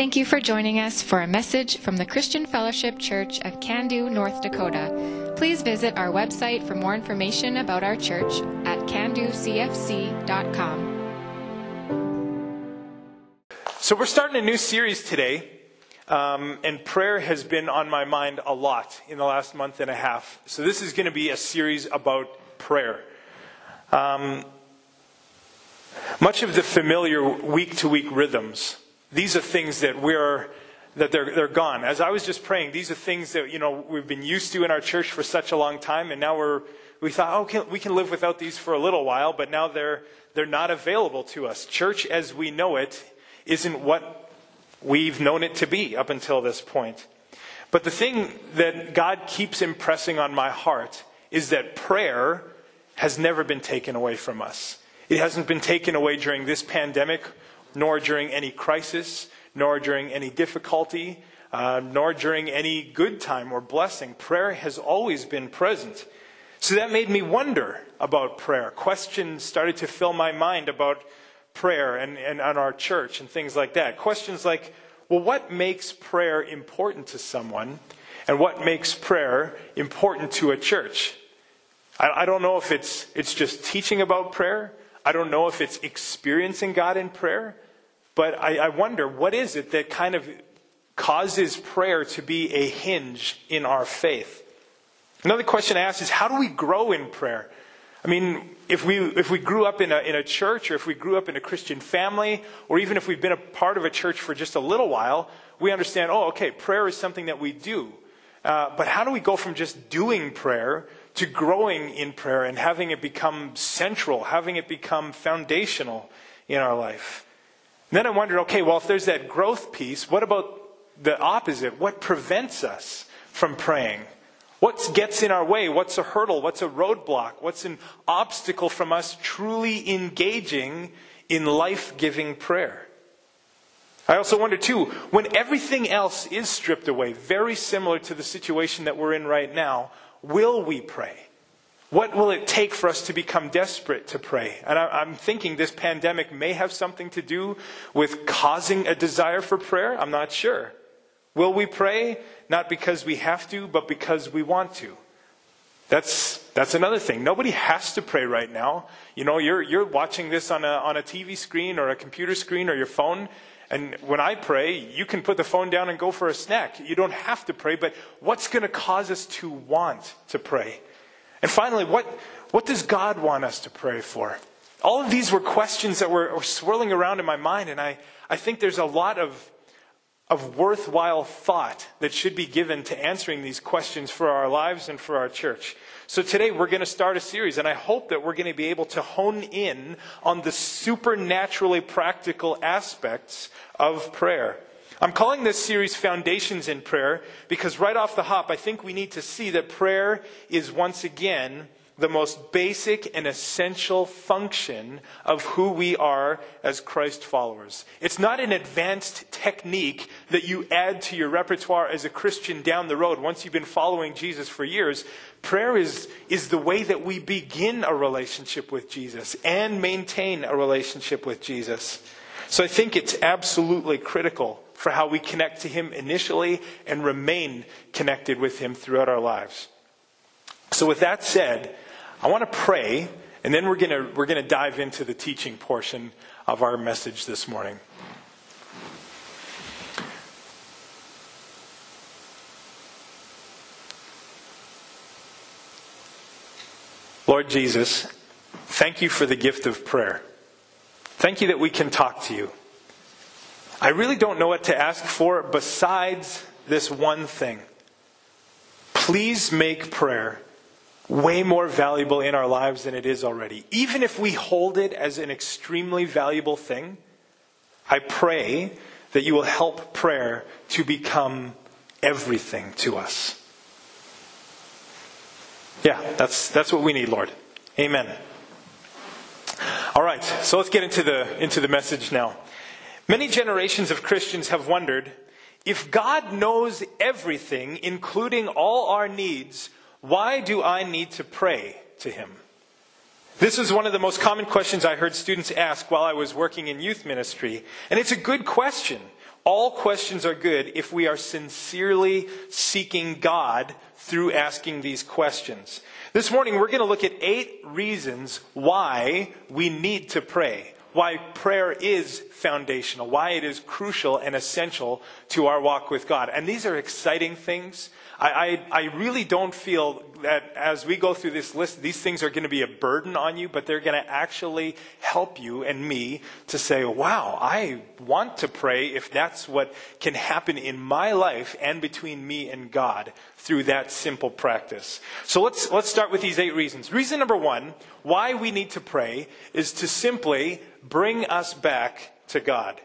Thank you for joining us for a message from the Christian Fellowship Church of Candu, North Dakota. Please visit our website for more information about our church at canducfc.com. So, we're starting a new series today, um, and prayer has been on my mind a lot in the last month and a half. So, this is going to be a series about prayer. Um, much of the familiar week to week rhythms these are things that we're that they're, they're gone. As I was just praying, these are things that, you know, we've been used to in our church for such a long time, and now we're, we thought, oh, we can live without these for a little while, but now they're, they're not available to us. Church as we know it isn't what we've known it to be up until this point. But the thing that God keeps impressing on my heart is that prayer has never been taken away from us. It hasn't been taken away during this pandemic nor during any crisis, nor during any difficulty, uh, nor during any good time or blessing. Prayer has always been present. So that made me wonder about prayer. Questions started to fill my mind about prayer and, and on our church and things like that. Questions like, well, what makes prayer important to someone? And what makes prayer important to a church? I, I don't know if it's, it's just teaching about prayer. I don't know if it's experiencing God in prayer. But I, I wonder, what is it that kind of causes prayer to be a hinge in our faith? Another question I ask is, how do we grow in prayer? I mean, if we, if we grew up in a, in a church, or if we grew up in a Christian family, or even if we've been a part of a church for just a little while, we understand, oh, okay, prayer is something that we do. Uh, but how do we go from just doing prayer to growing in prayer and having it become central, having it become foundational in our life? And then I wondered, okay, well, if there's that growth piece, what about the opposite? What prevents us from praying? What gets in our way? What's a hurdle? What's a roadblock? What's an obstacle from us truly engaging in life giving prayer? I also wonder, too, when everything else is stripped away, very similar to the situation that we're in right now, will we pray? What will it take for us to become desperate to pray? And I, am thinking this pandemic may have something to do with causing a desire for prayer. I'm not sure. Will we pray? Not because we have to, but because we want to. That's, that's another thing. Nobody has to pray right now. You know, you're, you're watching this on a, on a TV screen or a computer screen or your phone. And when I pray, you can put the phone down and go for a snack. You don't have to pray, but what's going to cause us to want to pray? And finally, what, what does God want us to pray for? All of these were questions that were, were swirling around in my mind, and I, I think there's a lot of, of worthwhile thought that should be given to answering these questions for our lives and for our church. So today we're going to start a series, and I hope that we're going to be able to hone in on the supernaturally practical aspects of prayer. I'm calling this series Foundations in Prayer because right off the hop, I think we need to see that prayer is once again the most basic and essential function of who we are as Christ followers. It's not an advanced technique that you add to your repertoire as a Christian down the road once you've been following Jesus for years. Prayer is, is the way that we begin a relationship with Jesus and maintain a relationship with Jesus. So I think it's absolutely critical for how we connect to Him initially and remain connected with Him throughout our lives. So, with that said, I want to pray, and then we're going to, we're going to dive into the teaching portion of our message this morning. Lord Jesus, thank you for the gift of prayer. Thank you that we can talk to you. I really don't know what to ask for besides this one thing. Please make prayer way more valuable in our lives than it is already. Even if we hold it as an extremely valuable thing, I pray that you will help prayer to become everything to us. Yeah, that's, that's what we need, Lord. Amen. All right, so let's get into the, into the message now. Many generations of Christians have wondered if God knows everything, including all our needs, why do I need to pray to Him? This was one of the most common questions I heard students ask while I was working in youth ministry. And it's a good question. All questions are good if we are sincerely seeking God through asking these questions. This morning, we're going to look at eight reasons why we need to pray, why prayer is foundational, why it is crucial and essential to our walk with God. And these are exciting things. I, I, I, really don't feel that as we go through this list, these things are going to be a burden on you, but they're going to actually help you and me to say, wow, I want to pray if that's what can happen in my life and between me and God through that simple practice. So let's, let's start with these eight reasons. Reason number one, why we need to pray is to simply bring us back to God.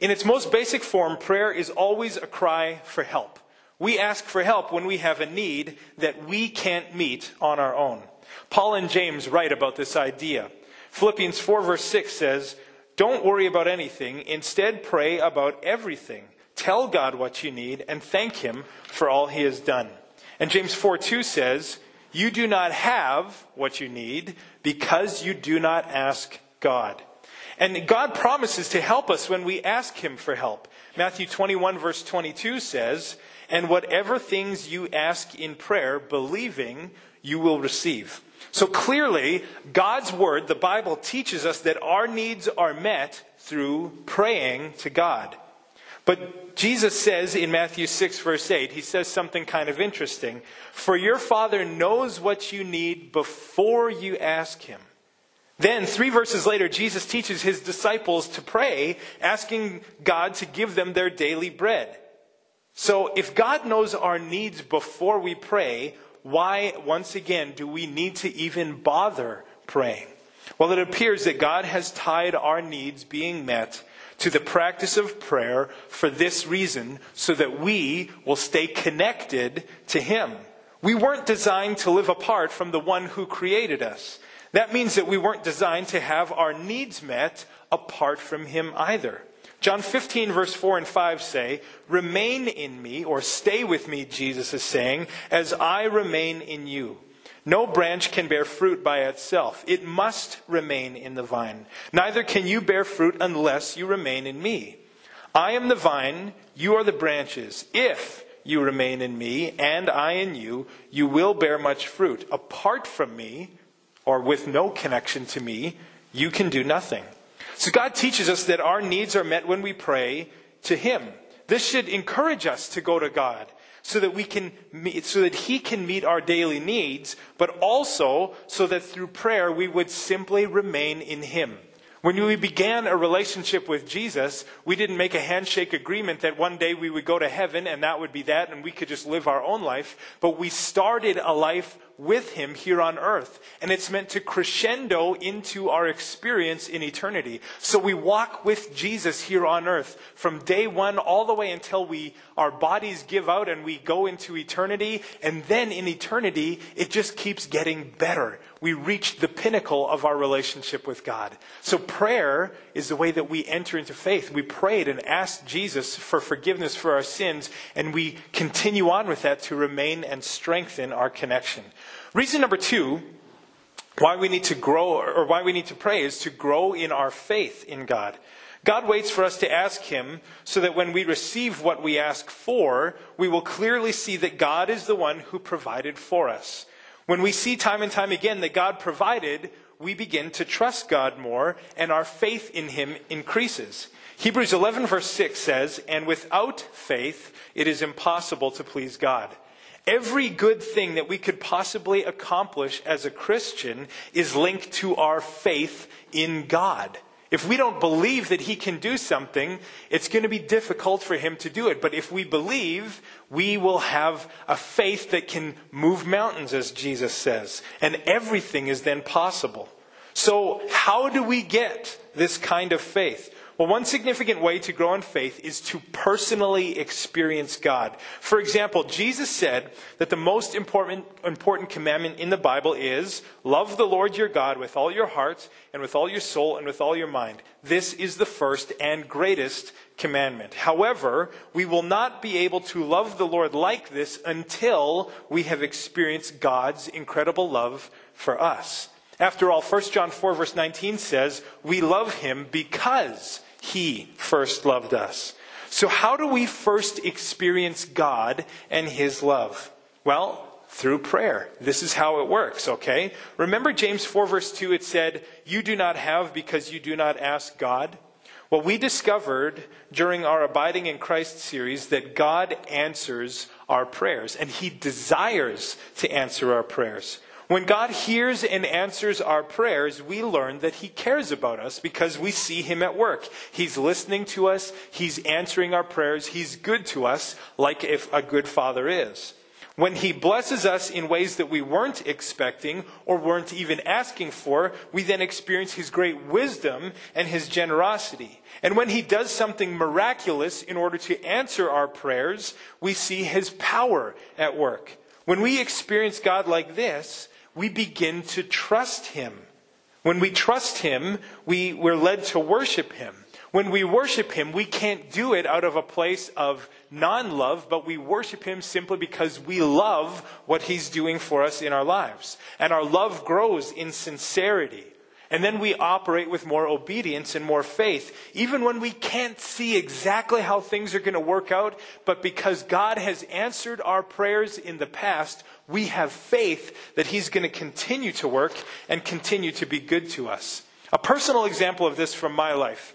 In its most basic form, prayer is always a cry for help. We ask for help when we have a need that we can't meet on our own. Paul and James write about this idea. Philippians 4, verse 6 says, Don't worry about anything. Instead, pray about everything. Tell God what you need and thank Him for all He has done. And James 4, 2 says, You do not have what you need because you do not ask God. And God promises to help us when we ask Him for help. Matthew 21, verse 22 says, and whatever things you ask in prayer, believing, you will receive. So clearly, God's Word, the Bible, teaches us that our needs are met through praying to God. But Jesus says in Matthew 6, verse 8, he says something kind of interesting. For your Father knows what you need before you ask Him. Then, three verses later, Jesus teaches his disciples to pray, asking God to give them their daily bread. So if God knows our needs before we pray, why, once again, do we need to even bother praying? Well, it appears that God has tied our needs being met to the practice of prayer for this reason, so that we will stay connected to Him. We weren't designed to live apart from the one who created us. That means that we weren't designed to have our needs met apart from Him either. John 15, verse 4 and 5 say, Remain in me, or stay with me, Jesus is saying, as I remain in you. No branch can bear fruit by itself. It must remain in the vine. Neither can you bear fruit unless you remain in me. I am the vine, you are the branches. If you remain in me, and I in you, you will bear much fruit. Apart from me, or with no connection to me, you can do nothing. So God teaches us that our needs are met when we pray to Him. This should encourage us to go to God so that we can meet, so that He can meet our daily needs, but also so that through prayer we would simply remain in Him. When we began a relationship with Jesus, we didn't make a handshake agreement that one day we would go to heaven and that would be that and we could just live our own life. But we started a life with Him here on earth. And it's meant to crescendo into our experience in eternity. So we walk with Jesus here on earth from day one all the way until we, our bodies give out and we go into eternity. And then in eternity, it just keeps getting better. We reach the pinnacle of our relationship with God. So prayer is the way that we enter into faith. We prayed and asked Jesus for forgiveness for our sins, and we continue on with that to remain and strengthen our connection. Reason number two why we need to grow or why we need to pray is to grow in our faith in God. God waits for us to ask Him so that when we receive what we ask for, we will clearly see that God is the one who provided for us. When we see time and time again that God provided, we begin to trust God more and our faith in Him increases. Hebrews 11 verse 6 says, And without faith, it is impossible to please God. Every good thing that we could possibly accomplish as a Christian is linked to our faith in God. If we don't believe that He can do something, it's going to be difficult for Him to do it. But if we believe, we will have a faith that can move mountains, as Jesus says. And everything is then possible. So, how do we get this kind of faith? Well, one significant way to grow in faith is to personally experience God. For example, Jesus said that the most important, important commandment in the Bible is love the Lord your God with all your heart and with all your soul and with all your mind. This is the first and greatest commandment. However, we will not be able to love the Lord like this until we have experienced God's incredible love for us. After all, 1 John 4, verse 19 says, We love him because he first loved us. So, how do we first experience God and his love? Well, through prayer. This is how it works, okay? Remember James 4, verse 2, it said, You do not have because you do not ask God. Well, we discovered during our Abiding in Christ series that God answers our prayers, and He desires to answer our prayers. When God hears and answers our prayers, we learn that He cares about us because we see Him at work. He's listening to us, He's answering our prayers, He's good to us, like if a good father is. When he blesses us in ways that we weren't expecting or weren't even asking for, we then experience his great wisdom and his generosity. And when he does something miraculous in order to answer our prayers, we see his power at work. When we experience God like this, we begin to trust him. When we trust him, we, we're led to worship him. When we worship him, we can't do it out of a place of non love, but we worship Him simply because we love what He's doing for us in our lives. And our love grows in sincerity. And then we operate with more obedience and more faith, even when we can't see exactly how things are going to work out. But because God has answered our prayers in the past, we have faith that He's going to continue to work and continue to be good to us. A personal example of this from my life.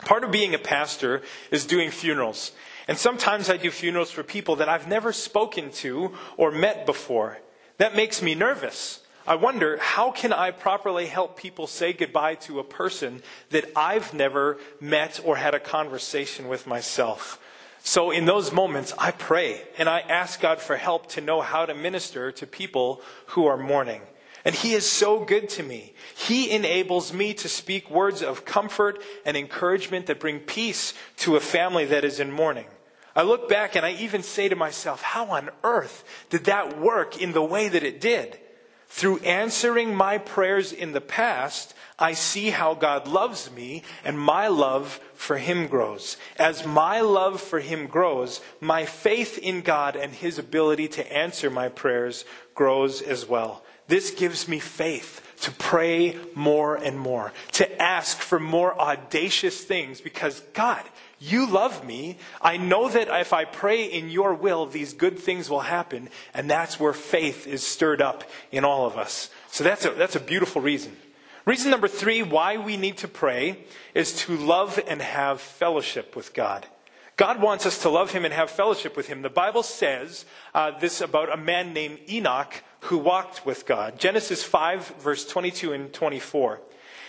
Part of being a pastor is doing funerals. And sometimes I do funerals for people that I've never spoken to or met before. That makes me nervous. I wonder, how can I properly help people say goodbye to a person that I've never met or had a conversation with myself? So in those moments, I pray and I ask God for help to know how to minister to people who are mourning. And He is so good to me. He enables me to speak words of comfort and encouragement that bring peace to a family that is in mourning. I look back and I even say to myself, how on earth did that work in the way that it did? Through answering my prayers in the past, I see how God loves me and my love for Him grows. As my love for Him grows, my faith in God and His ability to answer my prayers grows as well. This gives me faith to pray more and more, to ask for more audacious things because God, you love me. I know that if I pray in your will, these good things will happen. And that's where faith is stirred up in all of us. So that's a, that's a beautiful reason. Reason number three why we need to pray is to love and have fellowship with God. God wants us to love Him and have fellowship with Him. The Bible says uh, this about a man named Enoch who walked with God. Genesis 5, verse 22 and 24.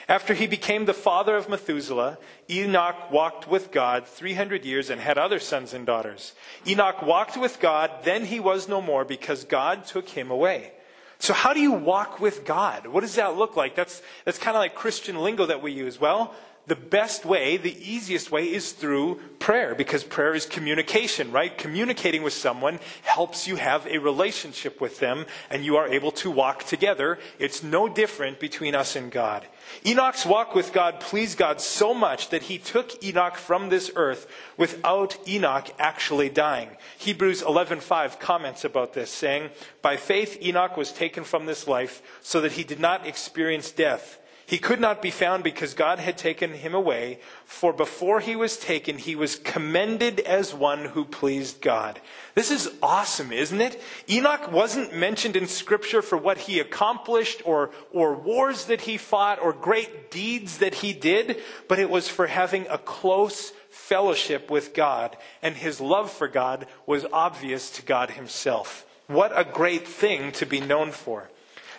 After he became the father of Methuselah, Enoch walked with God 300 years and had other sons and daughters. Enoch walked with God, then he was no more because God took him away. So how do you walk with God? What does that look like? That's, that's kind of like Christian lingo that we use. Well, the best way, the easiest way is through prayer because prayer is communication, right? Communicating with someone helps you have a relationship with them and you are able to walk together. It's no different between us and God. Enoch's walk with God pleased God so much that he took Enoch from this earth without Enoch actually dying. Hebrews 11:5 comments about this saying, "By faith Enoch was taken from this life so that he did not experience death." He could not be found because God had taken him away, for before he was taken, he was commended as one who pleased God. This is awesome, isn't it? Enoch wasn't mentioned in Scripture for what he accomplished or, or wars that he fought or great deeds that he did, but it was for having a close fellowship with God, and his love for God was obvious to God himself. What a great thing to be known for.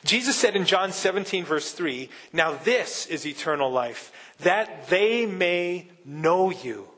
Jesus said in John 17, verse 3, Now this is eternal life, that they may know you,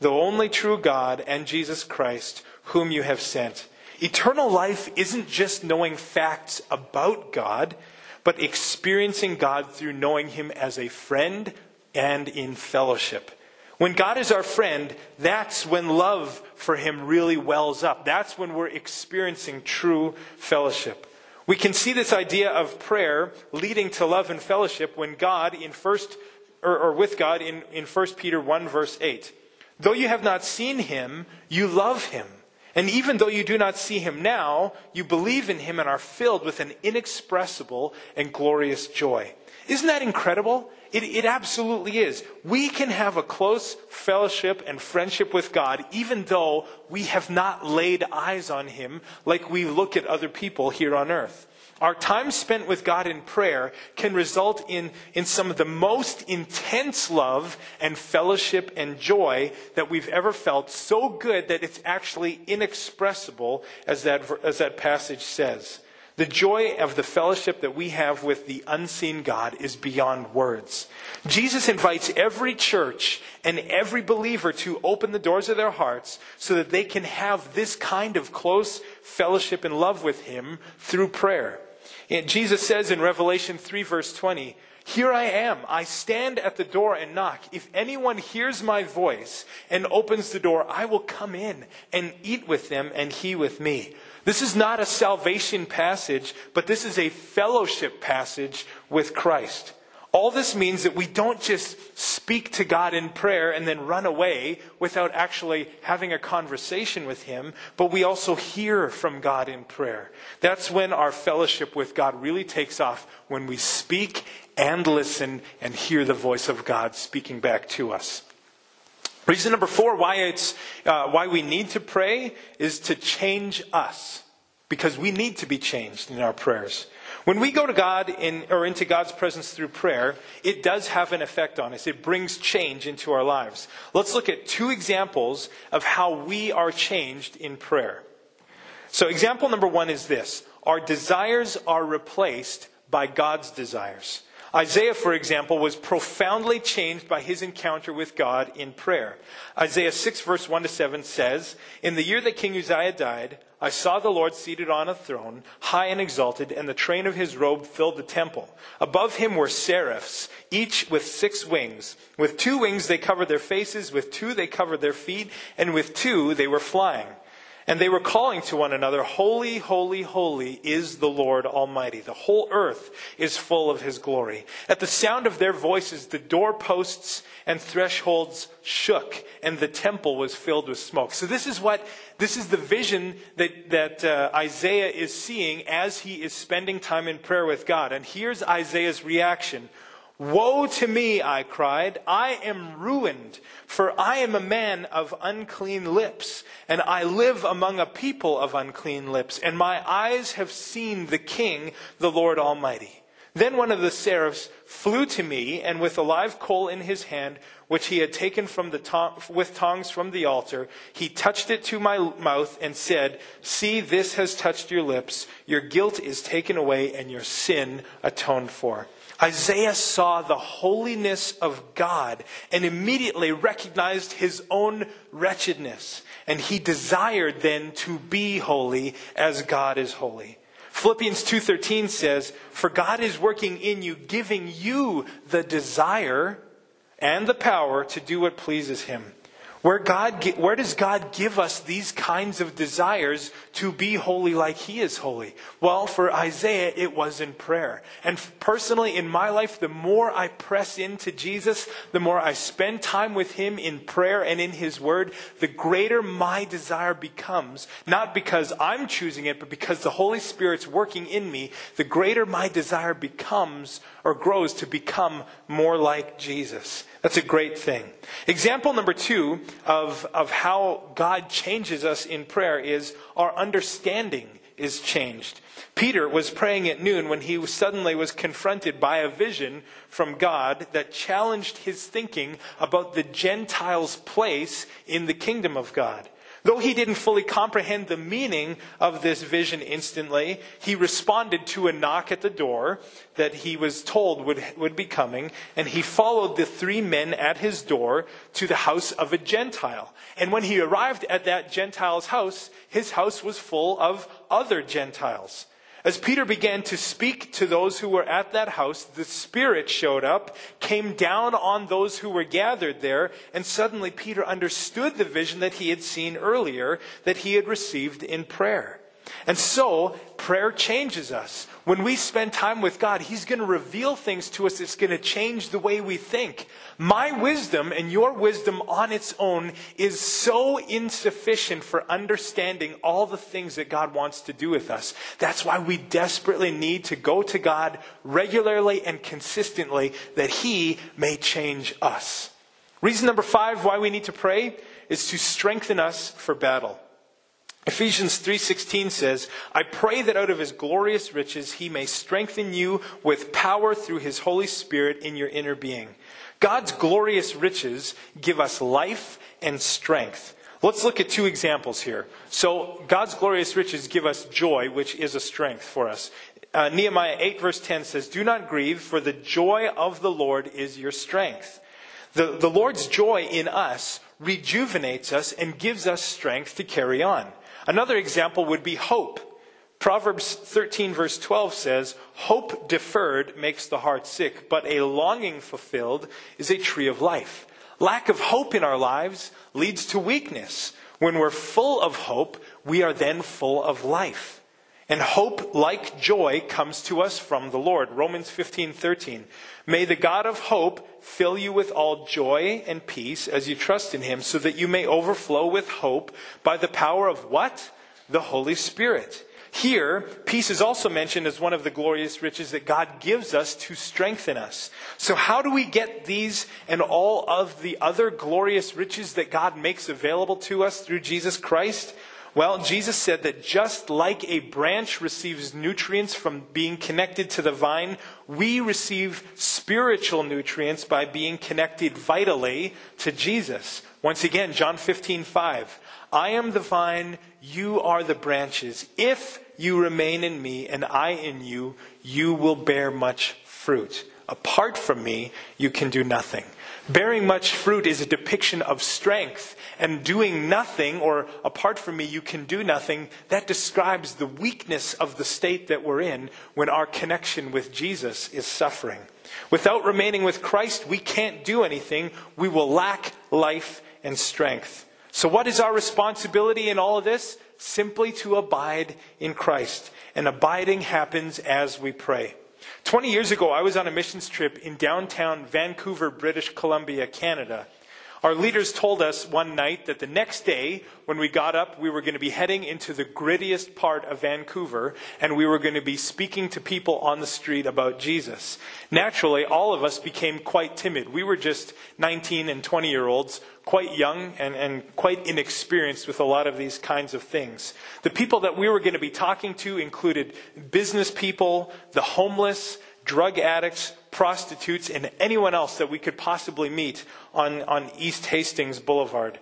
the only true God, and Jesus Christ, whom you have sent. Eternal life isn't just knowing facts about God, but experiencing God through knowing Him as a friend and in fellowship. When God is our friend, that's when love for Him really wells up. That's when we're experiencing true fellowship. We can see this idea of prayer leading to love and fellowship when God in first or, or with God in, in 1 Peter 1 verse 8. Though you have not seen him, you love him. And even though you do not see him now, you believe in him and are filled with an inexpressible and glorious joy. Isn't that incredible? It, it, absolutely is. We can have a close fellowship and friendship with God even though we have not laid eyes on him like we look at other people here on earth. Our time spent with God in prayer can result in, in some of the most intense love and fellowship and joy that we've ever felt, so good that it's actually inexpressible, as that, as that passage says. The joy of the fellowship that we have with the unseen God is beyond words. Jesus invites every church and every believer to open the doors of their hearts so that they can have this kind of close fellowship and love with Him through prayer. And Jesus says in Revelation 3, verse 20, Here I am. I stand at the door and knock. If anyone hears my voice and opens the door, I will come in and eat with them and he with me. This is not a salvation passage, but this is a fellowship passage with Christ. All this means that we don't just speak to God in prayer and then run away without actually having a conversation with Him, but we also hear from God in prayer. That's when our fellowship with God really takes off, when we speak and listen and hear the voice of God speaking back to us. Reason number four why, it's, uh, why we need to pray is to change us, because we need to be changed in our prayers. When we go to God in, or into God's presence through prayer, it does have an effect on us. It brings change into our lives. Let's look at two examples of how we are changed in prayer. So, example number one is this our desires are replaced by God's desires. Isaiah, for example, was profoundly changed by his encounter with God in prayer. Isaiah 6, verse 1 to 7 says, In the year that King Uzziah died, I saw the Lord seated on a throne, high and exalted, and the train of his robe filled the temple. Above him were seraphs, each with six wings. With two wings they covered their faces, with two they covered their feet, and with two they were flying. And they were calling to one another, Holy, holy, holy is the Lord Almighty. The whole earth is full of his glory. At the sound of their voices, the doorposts and thresholds shook, and the temple was filled with smoke. So this is what, this is the vision that, that uh, Isaiah is seeing as he is spending time in prayer with God. And here's Isaiah's reaction. Woe to me, I cried. I am ruined, for I am a man of unclean lips, and I live among a people of unclean lips, and my eyes have seen the King, the Lord Almighty. Then one of the seraphs flew to me, and with a live coal in his hand, which he had taken from the tong- with tongs from the altar, he touched it to my mouth and said, See, this has touched your lips. Your guilt is taken away, and your sin atoned for. Isaiah saw the holiness of God and immediately recognized his own wretchedness. And he desired then to be holy as God is holy. Philippians 2:13 says, "For God is working in you, giving you the desire and the power to do what pleases him." Where, God, where does God give us these kinds of desires to be holy like He is holy? Well, for Isaiah, it was in prayer. And personally, in my life, the more I press into Jesus, the more I spend time with Him in prayer and in His Word, the greater my desire becomes. Not because I'm choosing it, but because the Holy Spirit's working in me, the greater my desire becomes or grows to become more like Jesus. That's a great thing. Example number two of, of how God changes us in prayer is our understanding is changed. Peter was praying at noon when he suddenly was confronted by a vision from God that challenged his thinking about the Gentiles' place in the kingdom of God. Though he didn't fully comprehend the meaning of this vision instantly, he responded to a knock at the door that he was told would, would be coming, and he followed the three men at his door to the house of a Gentile. And when he arrived at that Gentile's house, his house was full of other Gentiles. As Peter began to speak to those who were at that house, the Spirit showed up, came down on those who were gathered there, and suddenly Peter understood the vision that he had seen earlier, that he had received in prayer. And so, prayer changes us. When we spend time with God, He's going to reveal things to us It's going to change the way we think. My wisdom and your wisdom on its own is so insufficient for understanding all the things that God wants to do with us. That's why we desperately need to go to God regularly and consistently that He may change us. Reason number five why we need to pray is to strengthen us for battle. Ephesians 3:16 says, "I pray that out of his glorious riches he may strengthen you with power through his Holy Spirit in your inner being." God's glorious riches give us life and strength. Let's look at two examples here. So, God's glorious riches give us joy, which is a strength for us. Uh, Nehemiah 8, verse 10 says, Do not grieve, for the joy of the Lord is your strength. The, the Lord's joy in us rejuvenates us and gives us strength to carry on. Another example would be hope. Proverbs 13, verse 12 says, Hope deferred makes the heart sick, but a longing fulfilled is a tree of life. Lack of hope in our lives leads to weakness. When we're full of hope, we are then full of life. And hope, like joy, comes to us from the Lord. Romans 15, 13. May the God of hope fill you with all joy and peace as you trust in him, so that you may overflow with hope by the power of what? The Holy Spirit. Here, peace is also mentioned as one of the glorious riches that God gives us to strengthen us. So, how do we get these and all of the other glorious riches that God makes available to us through Jesus Christ? Well, Jesus said that just like a branch receives nutrients from being connected to the vine, we receive spiritual nutrients by being connected vitally to Jesus. Once again, John 15, 5. I am the vine, you are the branches. If you remain in me and I in you, you will bear much fruit. Apart from me, you can do nothing. Bearing much fruit is a depiction of strength, and doing nothing, or apart from me, you can do nothing, that describes the weakness of the state that we're in when our connection with Jesus is suffering. Without remaining with Christ, we can't do anything. We will lack life and strength. So, what is our responsibility in all of this? Simply to abide in Christ. And abiding happens as we pray. 20 years ago, I was on a missions trip in downtown Vancouver, British Columbia, Canada. Our leaders told us one night that the next day, when we got up, we were going to be heading into the grittiest part of Vancouver and we were going to be speaking to people on the street about Jesus. Naturally, all of us became quite timid. We were just 19 and 20 year olds, quite young and, and quite inexperienced with a lot of these kinds of things. The people that we were going to be talking to included business people, the homeless, drug addicts, prostitutes, and anyone else that we could possibly meet on, on East Hastings Boulevard.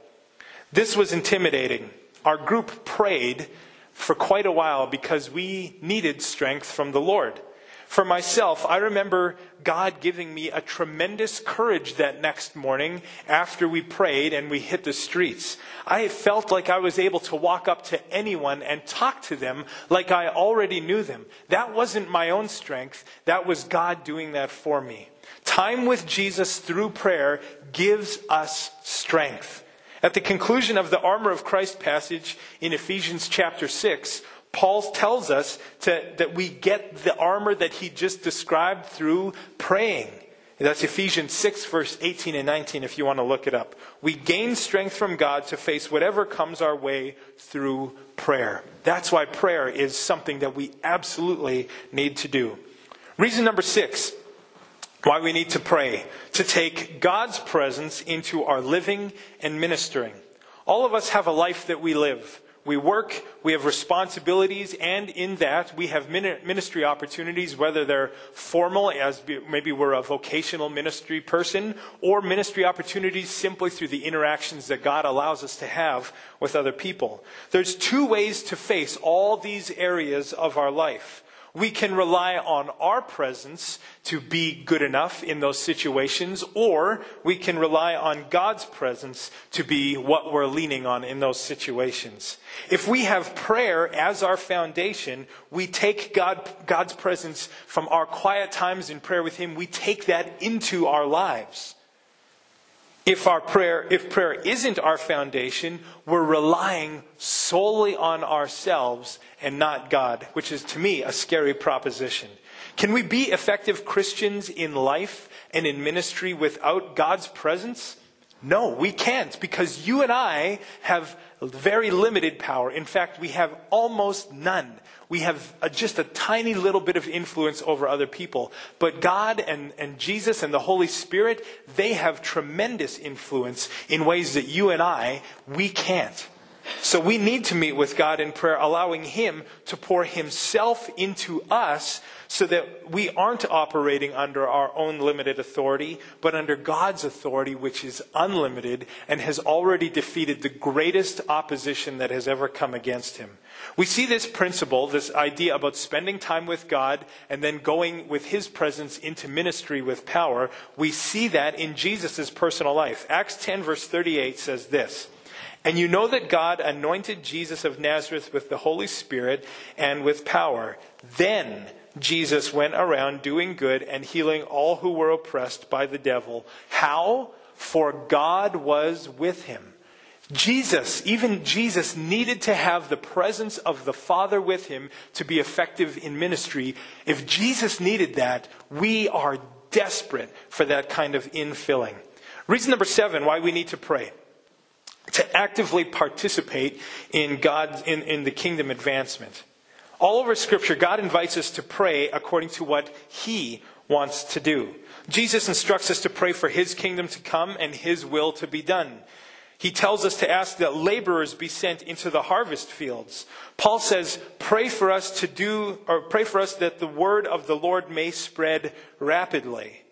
This was intimidating. Our group prayed for quite a while because we needed strength from the Lord. For myself, I remember God giving me a tremendous courage that next morning after we prayed and we hit the streets. I felt like I was able to walk up to anyone and talk to them like I already knew them. That wasn't my own strength. That was God doing that for me. Time with Jesus through prayer gives us strength. At the conclusion of the armor of Christ passage in Ephesians chapter 6, Paul tells us to, that we get the armor that he just described through praying. That's Ephesians 6, verse 18 and 19, if you want to look it up. We gain strength from God to face whatever comes our way through prayer. That's why prayer is something that we absolutely need to do. Reason number six why we need to pray to take God's presence into our living and ministering. All of us have a life that we live. We work, we have responsibilities, and in that we have ministry opportunities, whether they're formal, as maybe we're a vocational ministry person, or ministry opportunities simply through the interactions that God allows us to have with other people. There's two ways to face all these areas of our life. We can rely on our presence to be good enough in those situations, or we can rely on God's presence to be what we're leaning on in those situations. If we have prayer as our foundation, we take God, God's presence from our quiet times in prayer with Him, we take that into our lives. If our prayer, if prayer isn't our foundation, we're relying solely on ourselves and not God, which is to me a scary proposition. Can we be effective Christians in life and in ministry without God's presence? No, we can't because you and I have very limited power. In fact, we have almost none. We have a, just a tiny little bit of influence over other people. But God and, and Jesus and the Holy Spirit, they have tremendous influence in ways that you and I, we can't. So we need to meet with God in prayer, allowing Him to pour Himself into us so that we aren't operating under our own limited authority, but under God's authority, which is unlimited and has already defeated the greatest opposition that has ever come against Him. We see this principle, this idea about spending time with God and then going with His presence into ministry with power. We see that in Jesus' personal life. Acts 10, verse 38 says this. And you know that God anointed Jesus of Nazareth with the Holy Spirit and with power. Then Jesus went around doing good and healing all who were oppressed by the devil. How? For God was with him. Jesus, even Jesus, needed to have the presence of the Father with him to be effective in ministry. If Jesus needed that, we are desperate for that kind of infilling. Reason number seven why we need to pray to actively participate in God's in, in the kingdom advancement. All over Scripture, God invites us to pray according to what He wants to do. Jesus instructs us to pray for His kingdom to come and His will to be done. He tells us to ask that laborers be sent into the harvest fields. Paul says, pray for us to do, or pray for us that the word of the Lord may spread rapidly.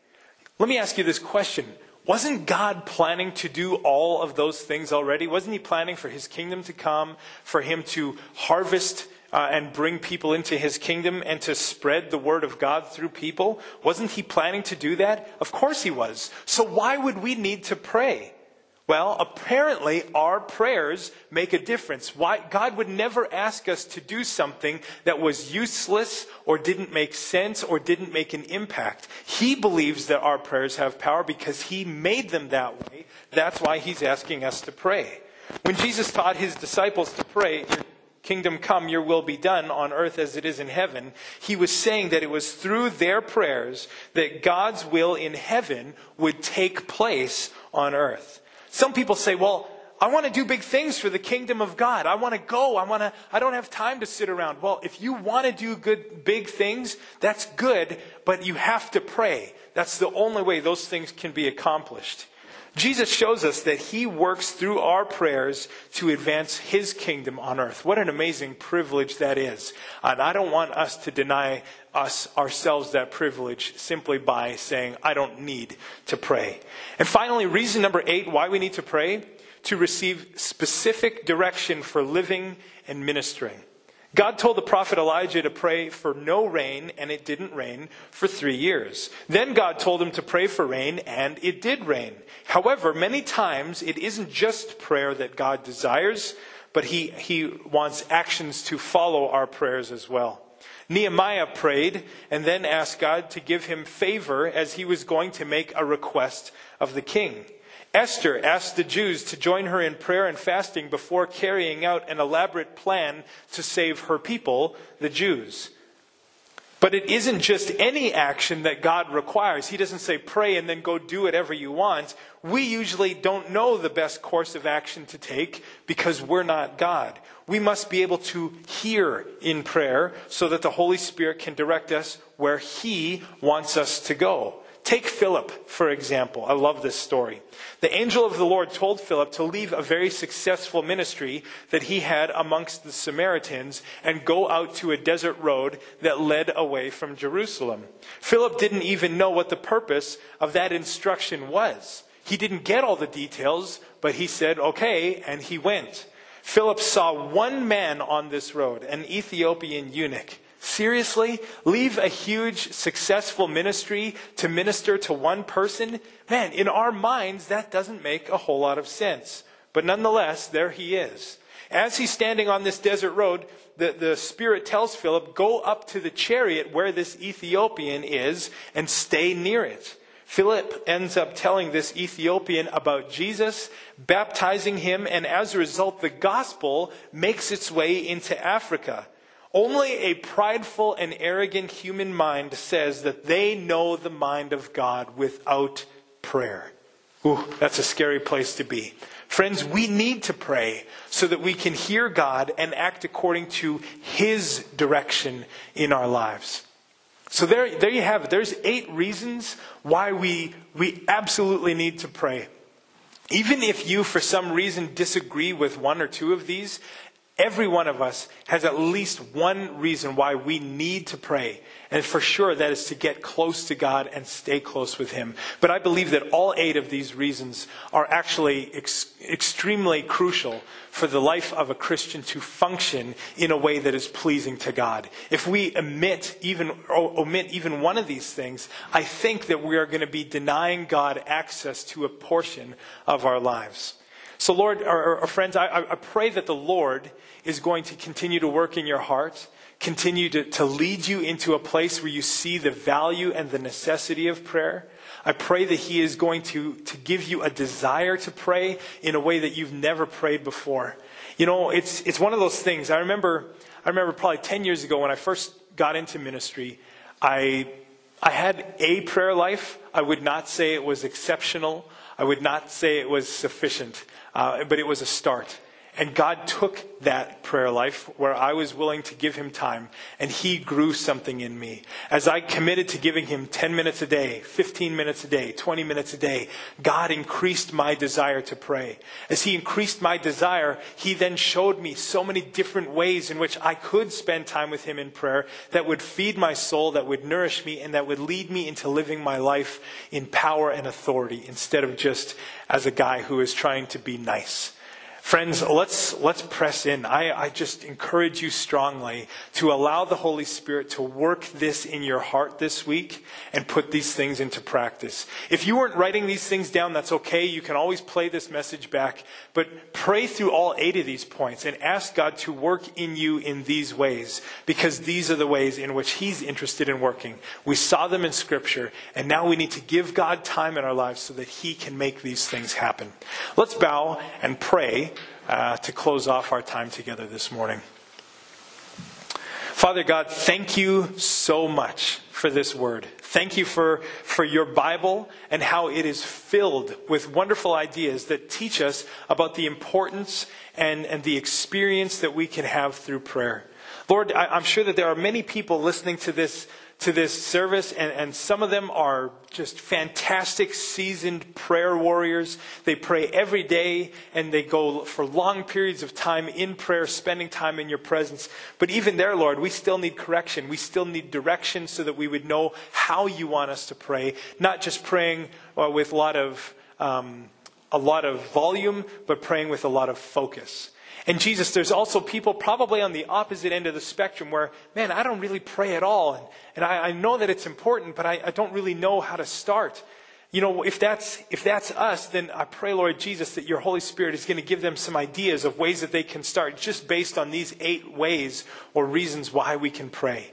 Let me ask you this question. Wasn't God planning to do all of those things already? Wasn't He planning for His kingdom to come, for Him to harvest uh, and bring people into His kingdom and to spread the word of God through people? Wasn't He planning to do that? Of course He was. So why would we need to pray? Well, apparently our prayers make a difference. Why, God would never ask us to do something that was useless or didn't make sense or didn't make an impact. He believes that our prayers have power because He made them that way. That's why He's asking us to pray. When Jesus taught His disciples to pray, kingdom come, your will be done on earth as it is in heaven, He was saying that it was through their prayers that God's will in heaven would take place on earth. Some people say, well, I want to do big things for the kingdom of God. I want to go. I want to, I don't have time to sit around. Well, if you want to do good, big things, that's good, but you have to pray. That's the only way those things can be accomplished. Jesus shows us that he works through our prayers to advance his kingdom on earth. What an amazing privilege that is. And I don't want us to deny us ourselves that privilege simply by saying, I don't need to pray. And finally, reason number eight why we need to pray to receive specific direction for living and ministering. God told the prophet Elijah to pray for no rain, and it didn't rain for three years. Then God told him to pray for rain, and it did rain. However, many times it isn't just prayer that God desires, but he, he wants actions to follow our prayers as well. Nehemiah prayed and then asked God to give him favor as he was going to make a request of the king. Esther asked the Jews to join her in prayer and fasting before carrying out an elaborate plan to save her people, the Jews. But it isn't just any action that God requires. He doesn't say pray and then go do whatever you want. We usually don't know the best course of action to take because we're not God. We must be able to hear in prayer so that the Holy Spirit can direct us where He wants us to go. Take Philip, for example. I love this story. The angel of the Lord told Philip to leave a very successful ministry that he had amongst the Samaritans and go out to a desert road that led away from Jerusalem. Philip didn't even know what the purpose of that instruction was. He didn't get all the details, but he said, okay, and he went. Philip saw one man on this road, an Ethiopian eunuch. Seriously? Leave a huge, successful ministry to minister to one person? Man, in our minds, that doesn't make a whole lot of sense. But nonetheless, there he is. As he's standing on this desert road, the, the Spirit tells Philip, Go up to the chariot where this Ethiopian is and stay near it. Philip ends up telling this Ethiopian about Jesus, baptizing him, and as a result, the gospel makes its way into Africa. Only a prideful and arrogant human mind says that they know the mind of God without prayer. Ooh, that's a scary place to be. Friends, we need to pray so that we can hear God and act according to His direction in our lives. So there, there you have it. There's eight reasons why we, we absolutely need to pray. Even if you, for some reason, disagree with one or two of these, Every one of us has at least one reason why we need to pray. And for sure, that is to get close to God and stay close with Him. But I believe that all eight of these reasons are actually ex- extremely crucial for the life of a Christian to function in a way that is pleasing to God. If we omit even, omit even one of these things, I think that we are going to be denying God access to a portion of our lives. So, Lord, our, our friends, I, I, pray that the Lord is going to continue to work in your heart, continue to, to lead you into a place where you see the value and the necessity of prayer. I pray that He is going to, to give you a desire to pray in a way that you've never prayed before. You know, it's, it's one of those things. I remember, I remember probably 10 years ago when I first got into ministry, I, I had a prayer life. I would not say it was exceptional. I would not say it was sufficient, uh, but it was a start. And God took that prayer life where I was willing to give him time and he grew something in me. As I committed to giving him 10 minutes a day, 15 minutes a day, 20 minutes a day, God increased my desire to pray. As he increased my desire, he then showed me so many different ways in which I could spend time with him in prayer that would feed my soul, that would nourish me, and that would lead me into living my life in power and authority instead of just as a guy who is trying to be nice. Friends, let's, let's press in. I, I just encourage you strongly to allow the Holy Spirit to work this in your heart this week and put these things into practice. If you weren't writing these things down, that's okay. You can always play this message back. But pray through all eight of these points and ask God to work in you in these ways because these are the ways in which He's interested in working. We saw them in Scripture, and now we need to give God time in our lives so that He can make these things happen. Let's bow and pray uh, to close off our time together this morning. Father God, thank you so much for this word. Thank you for, for your Bible and how it is filled with wonderful ideas that teach us about the importance and, and the experience that we can have through prayer. Lord, I, I'm sure that there are many people listening to this to this service, and, and some of them are just fantastic, seasoned prayer warriors. They pray every day, and they go for long periods of time in prayer, spending time in your presence. But even there, Lord, we still need correction. We still need direction so that we would know how you want us to pray, not just praying uh, with a lot of. Um, a lot of volume, but praying with a lot of focus. And Jesus, there's also people probably on the opposite end of the spectrum where, man, I don't really pray at all. And, and I, I know that it's important, but I, I don't really know how to start. You know, if that's, if that's us, then I pray, Lord Jesus, that your Holy Spirit is going to give them some ideas of ways that they can start just based on these eight ways or reasons why we can pray.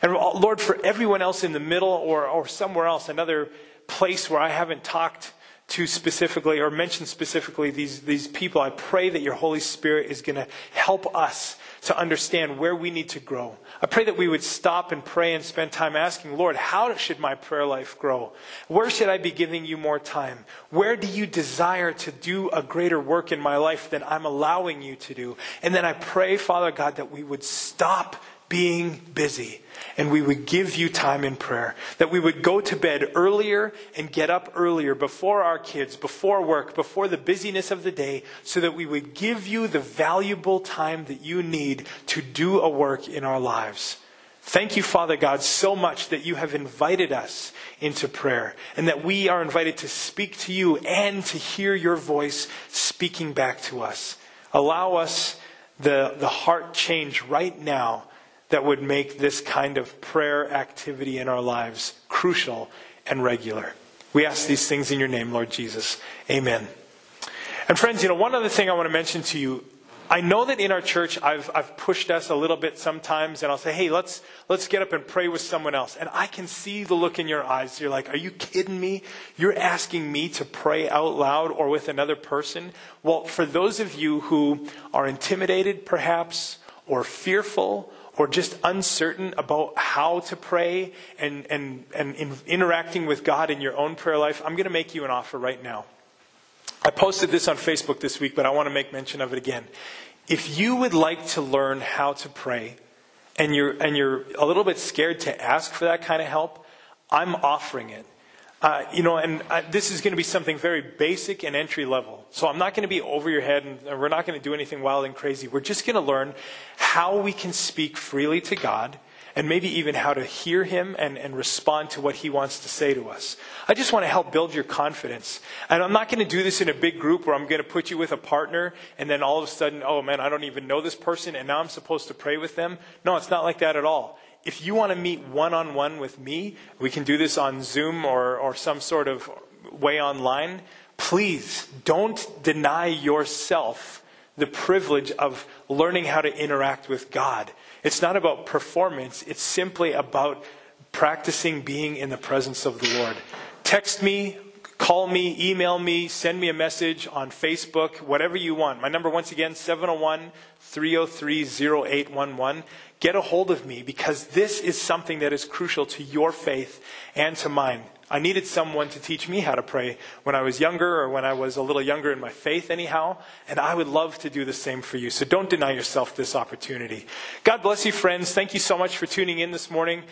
And Lord, for everyone else in the middle or, or somewhere else, another place where I haven't talked to specifically or mention specifically these, these people, I pray that your Holy Spirit is going to help us to understand where we need to grow. I pray that we would stop and pray and spend time asking, Lord, how should my prayer life grow? Where should I be giving you more time? Where do you desire to do a greater work in my life than I'm allowing you to do? And then I pray, Father God, that we would stop being busy and we would give you time in prayer. That we would go to bed earlier and get up earlier before our kids, before work, before the busyness of the day, so that we would give you the valuable time that you need to do a work in our lives. Thank you, Father God, so much that you have invited us into prayer and that we are invited to speak to you and to hear your voice speaking back to us. Allow us the, the heart change right now that would make this kind of prayer activity in our lives crucial and regular. We ask these things in your name, Lord Jesus. Amen. And friends, you know, one other thing I want to mention to you. I know that in our church, I've, I've pushed us a little bit sometimes, and I'll say, hey, let's, let's get up and pray with someone else. And I can see the look in your eyes. You're like, are you kidding me? You're asking me to pray out loud or with another person? Well, for those of you who are intimidated, perhaps, or fearful, or just uncertain about how to pray and, and, and in interacting with God in your own prayer life, I'm going to make you an offer right now. I posted this on Facebook this week, but I want to make mention of it again. If you would like to learn how to pray and you're, and you're a little bit scared to ask for that kind of help, I'm offering it. Uh, you know, and uh, this is going to be something very basic and entry level. So I'm not going to be over your head, and we're not going to do anything wild and crazy. We're just going to learn how we can speak freely to God and maybe even how to hear him and, and respond to what he wants to say to us. I just want to help build your confidence. And I'm not going to do this in a big group where I'm going to put you with a partner and then all of a sudden, oh man, I don't even know this person and now I'm supposed to pray with them. No, it's not like that at all. If you want to meet one on one with me, we can do this on Zoom or, or some sort of way online. Please don't deny yourself the privilege of learning how to interact with God. It's not about performance, it's simply about practicing being in the presence of the Lord. Text me, call me, email me, send me a message on Facebook, whatever you want. My number, once again, 701 303 0811. Get a hold of me because this is something that is crucial to your faith and to mine. I needed someone to teach me how to pray when I was younger or when I was a little younger in my faith, anyhow. And I would love to do the same for you. So don't deny yourself this opportunity. God bless you, friends. Thank you so much for tuning in this morning.